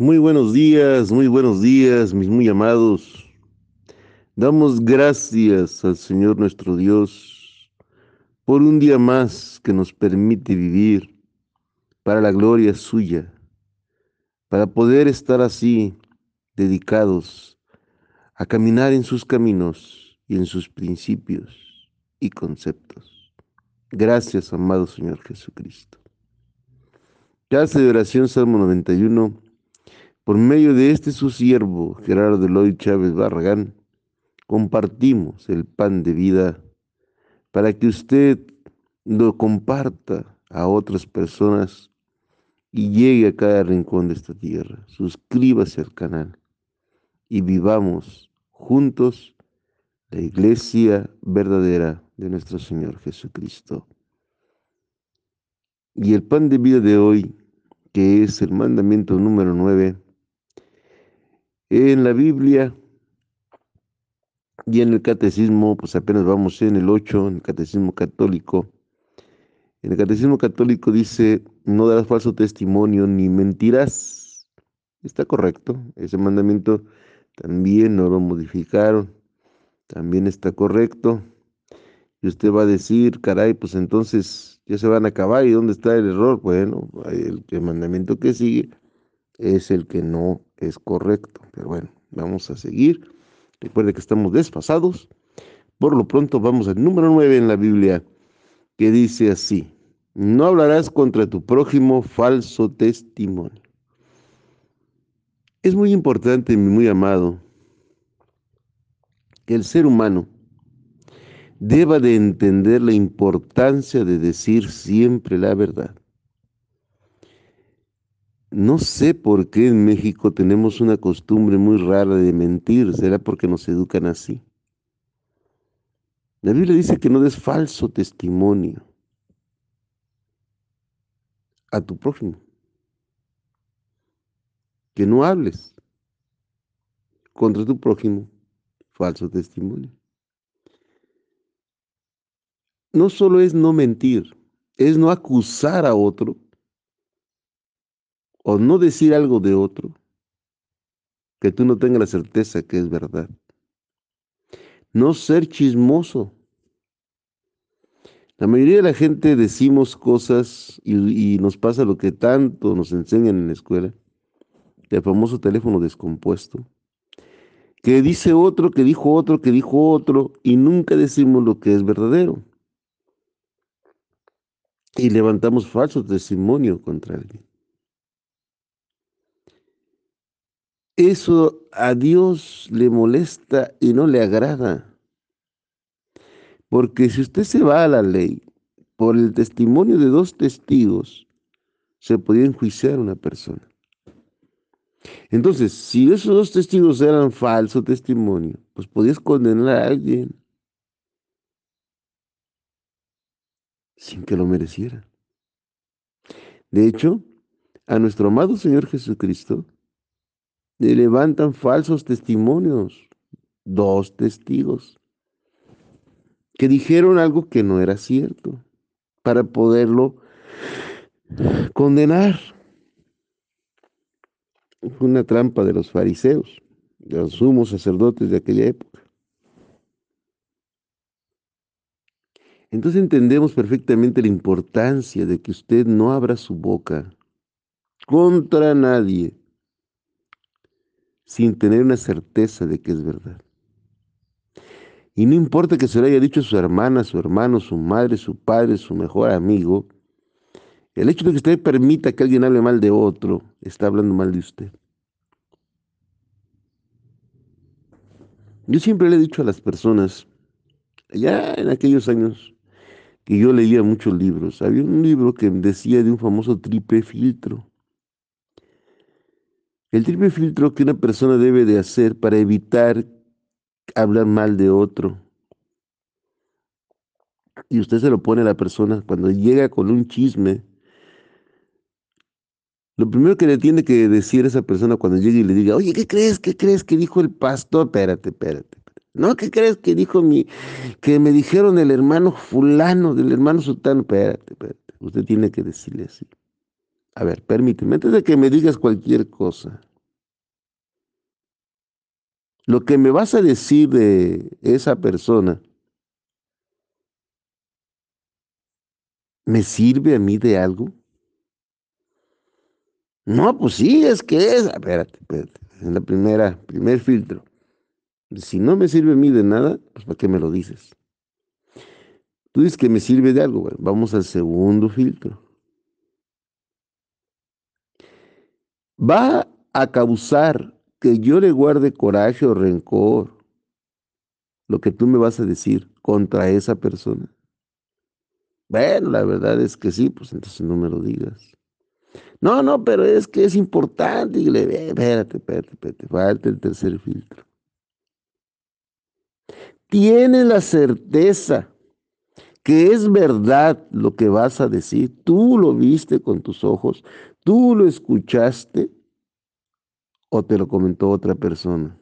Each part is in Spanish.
Muy buenos días, muy buenos días, mis muy amados. Damos gracias al Señor nuestro Dios por un día más que nos permite vivir para la gloria suya, para poder estar así dedicados a caminar en sus caminos y en sus principios y conceptos. Gracias, amado Señor Jesucristo. Casa de oración, Salmo 91 por medio de este su siervo, Gerardo Eloy Chávez Barragán, compartimos el pan de vida para que usted lo comparta a otras personas y llegue a cada rincón de esta tierra. Suscríbase al canal y vivamos juntos la iglesia verdadera de nuestro Señor Jesucristo. Y el pan de vida de hoy, que es el mandamiento número 9, en la Biblia y en el catecismo, pues apenas vamos en el 8, en el catecismo católico. En el catecismo católico dice, no darás falso testimonio ni mentirás. Está correcto, ese mandamiento también no lo modificaron, también está correcto. Y usted va a decir, caray, pues entonces ya se van a acabar y ¿dónde está el error? Bueno, el, el mandamiento que sigue es el que no es correcto. Pero bueno, vamos a seguir. Recuerde que estamos desfasados. Por lo pronto vamos al número 9 en la Biblia, que dice así, no hablarás contra tu prójimo falso testimonio. Es muy importante, mi muy amado, que el ser humano deba de entender la importancia de decir siempre la verdad. No sé por qué en México tenemos una costumbre muy rara de mentir. ¿Será porque nos educan así? La Biblia dice que no des falso testimonio a tu prójimo. Que no hables contra tu prójimo falso testimonio. No solo es no mentir, es no acusar a otro o no decir algo de otro que tú no tengas la certeza que es verdad. No ser chismoso. La mayoría de la gente decimos cosas y, nos pasa lo que tanto nos enseñan en la escuela, el famoso teléfono descompuesto, que dice otro, que dijo otro, que dijo otro, y nunca decimos lo que es verdadero. Y levantamos falso testimonio contra alguien. Eso a Dios le molesta y no le agrada. Porque si usted se va a la ley por el testimonio de dos testigos, se podía enjuiciar a una persona. Entonces, si esos dos testigos eran falso testimonio, pues podías condenar a alguien sin que lo mereciera. De hecho, a nuestro amado Señor Jesucristo, levantan falsos testimonios, dos testigos, que dijeron algo que no era cierto, para poderlo condenar. Fue una trampa de los fariseos, de los sumos sacerdotes de aquella época. Entonces entendemos perfectamente la importancia de que usted no abra su boca contra nadie sin tener una certeza de que es verdad. Y no importa que se lo haya dicho su hermana, su hermano, su madre, su padre, su mejor amigo, el hecho de que usted permita que alguien hable mal de otro, está hablando mal de usted. Yo siempre le he dicho a las personas, ya en aquellos años que yo leía muchos libros, había un libro que decía de un famoso triple filtro. El triple filtro que una persona debe de hacer para evitar hablar mal de otro. Y usted se lo pone a la persona cuando llega con un chisme. Lo primero que le tiene que decir a esa persona cuando llegue y le diga, oye, ¿qué crees? ¿Qué crees que dijo el pastor? Espérate, espérate. No, ¿qué crees que dijo mi, que me dijeron el hermano fulano, del hermano sultano? Espérate, espérate. Usted tiene que decirle así. A ver, permíteme, antes de que me digas cualquier cosa, Lo que me vas a decir de esa persona, ¿me sirve a mí de algo? No, pues sí, es que es. Espérate, espérate. En la primera, primer filtro. Si no me sirve a mí de nada, pues ¿para qué me lo dices? Tú dices que me sirve de algo. Bueno, vamos al segundo filtro. Va a causar que yo le guarde coraje o rencor lo que tú me vas a decir contra esa persona. Bueno, la verdad es que sí, pues entonces no me lo digas. No, no, pero es que es importante. Y le, espérate, espérate, espérate, falta el tercer filtro. Tiene la certeza que es verdad lo que vas a decir. Tú lo viste con tus ojos, tú lo escuchaste o te lo comentó otra persona.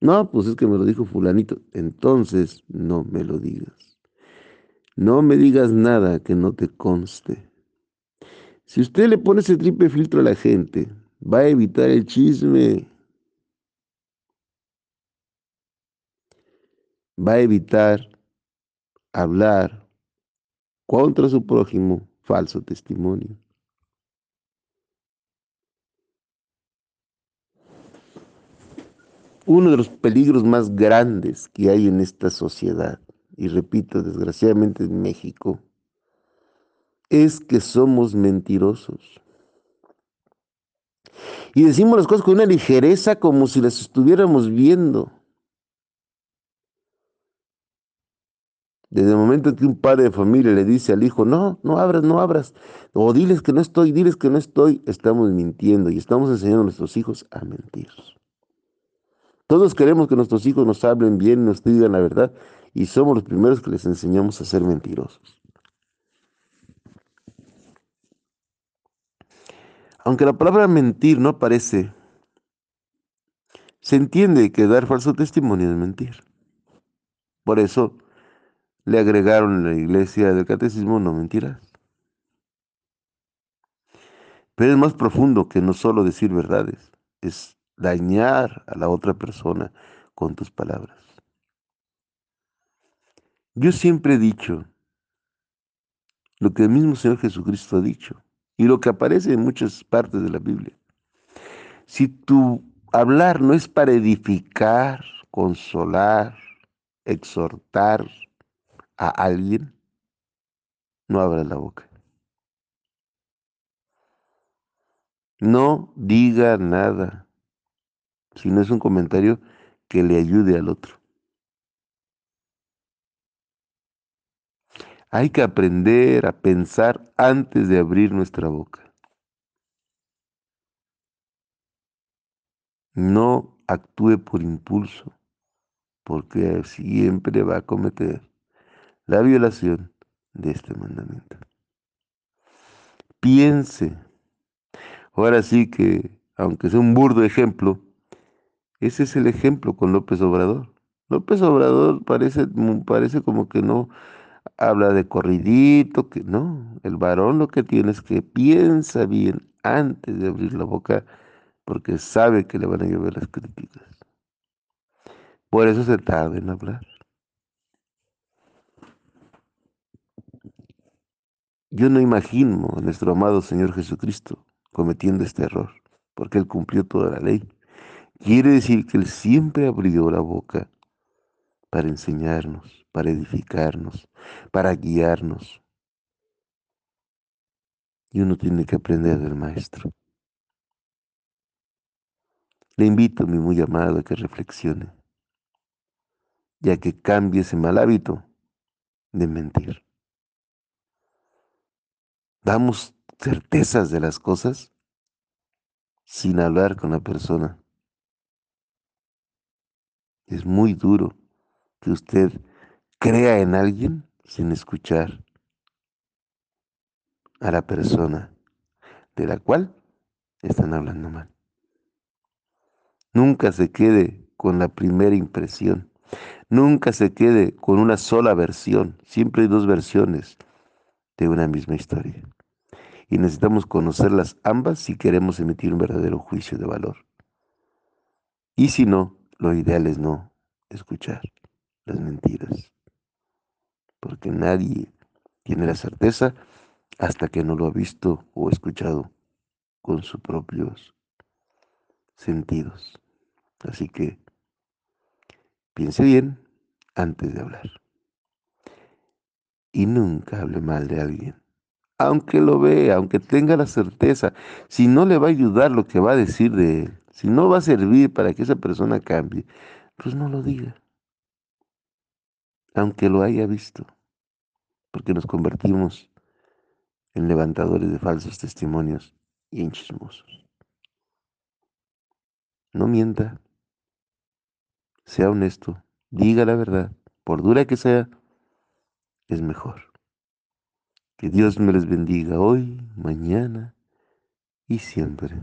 No, pues es que me lo dijo fulanito. Entonces no me lo digas. No me digas nada que no te conste. Si usted le pone ese triple filtro a la gente, va a evitar el chisme. Va a evitar hablar contra su prójimo falso testimonio. Uno de los peligros más grandes que hay en esta sociedad, y repito, desgraciadamente en México, es que somos mentirosos. Y decimos las cosas con una ligereza como si las estuviéramos viendo. Desde el momento en que un padre de familia le dice al hijo, no, no abras, no abras, o diles que no estoy, diles que no estoy, estamos mintiendo y estamos enseñando a nuestros hijos a mentir. Todos queremos que nuestros hijos nos hablen bien, nos digan la verdad, y somos los primeros que les enseñamos a ser mentirosos. Aunque la palabra mentir no aparece, se entiende que dar falso testimonio es mentir. Por eso le agregaron en la iglesia del catecismo no mentirás. Pero es más profundo que no solo decir verdades, es dañar a la otra persona con tus palabras. Yo siempre he dicho lo que el mismo Señor Jesucristo ha dicho y lo que aparece en muchas partes de la Biblia. Si tu hablar no es para edificar, consolar, exhortar a alguien, no abras la boca. No diga nada, si no es un comentario que le ayude al otro. Hay que aprender a pensar antes de abrir nuestra boca. No actúe por impulso, porque siempre va a cometer la violación de este mandamiento. Piense. Ahora sí que, aunque sea un burdo ejemplo, ese es el ejemplo con López Obrador. López Obrador parece, parece como que no habla de corridito, que no, el varón lo que tiene es que piensa bien antes de abrir la boca porque sabe que le van a llover las críticas. Por eso se tarda en hablar. Yo no imagino a nuestro amado Señor Jesucristo cometiendo este error, porque Él cumplió toda la ley. Quiere decir que Él siempre abrió la boca para enseñarnos, para edificarnos, para guiarnos. Y uno tiene que aprender del Maestro. Le invito, mi muy amado, a que reflexione, ya que cambie ese mal hábito de mentir. Damos certezas de las cosas sin hablar con la persona. Es muy duro que usted crea en alguien sin escuchar a la persona de la cual están hablando mal. Nunca se quede con la primera impresión. Nunca se quede con una sola versión. Siempre hay dos versiones de una misma historia. Y necesitamos conocerlas ambas si queremos emitir un verdadero juicio de valor. Y si no, lo ideal es no escuchar las mentiras, porque nadie tiene la certeza hasta que no lo ha visto o escuchado con sus propios sentidos. Así que piense bien antes de hablar. Y nunca hable mal de alguien. Aunque lo vea, aunque tenga la certeza, si no le va a ayudar lo que va a decir de él, si no va a servir para que esa persona cambie, pues no lo diga. Aunque lo haya visto. Porque nos convertimos en levantadores de falsos testimonios y en chismosos. No mienta. Sea honesto. Diga la verdad. Por dura que sea, es mejor. Que Dios me les bendiga hoy, mañana y siempre.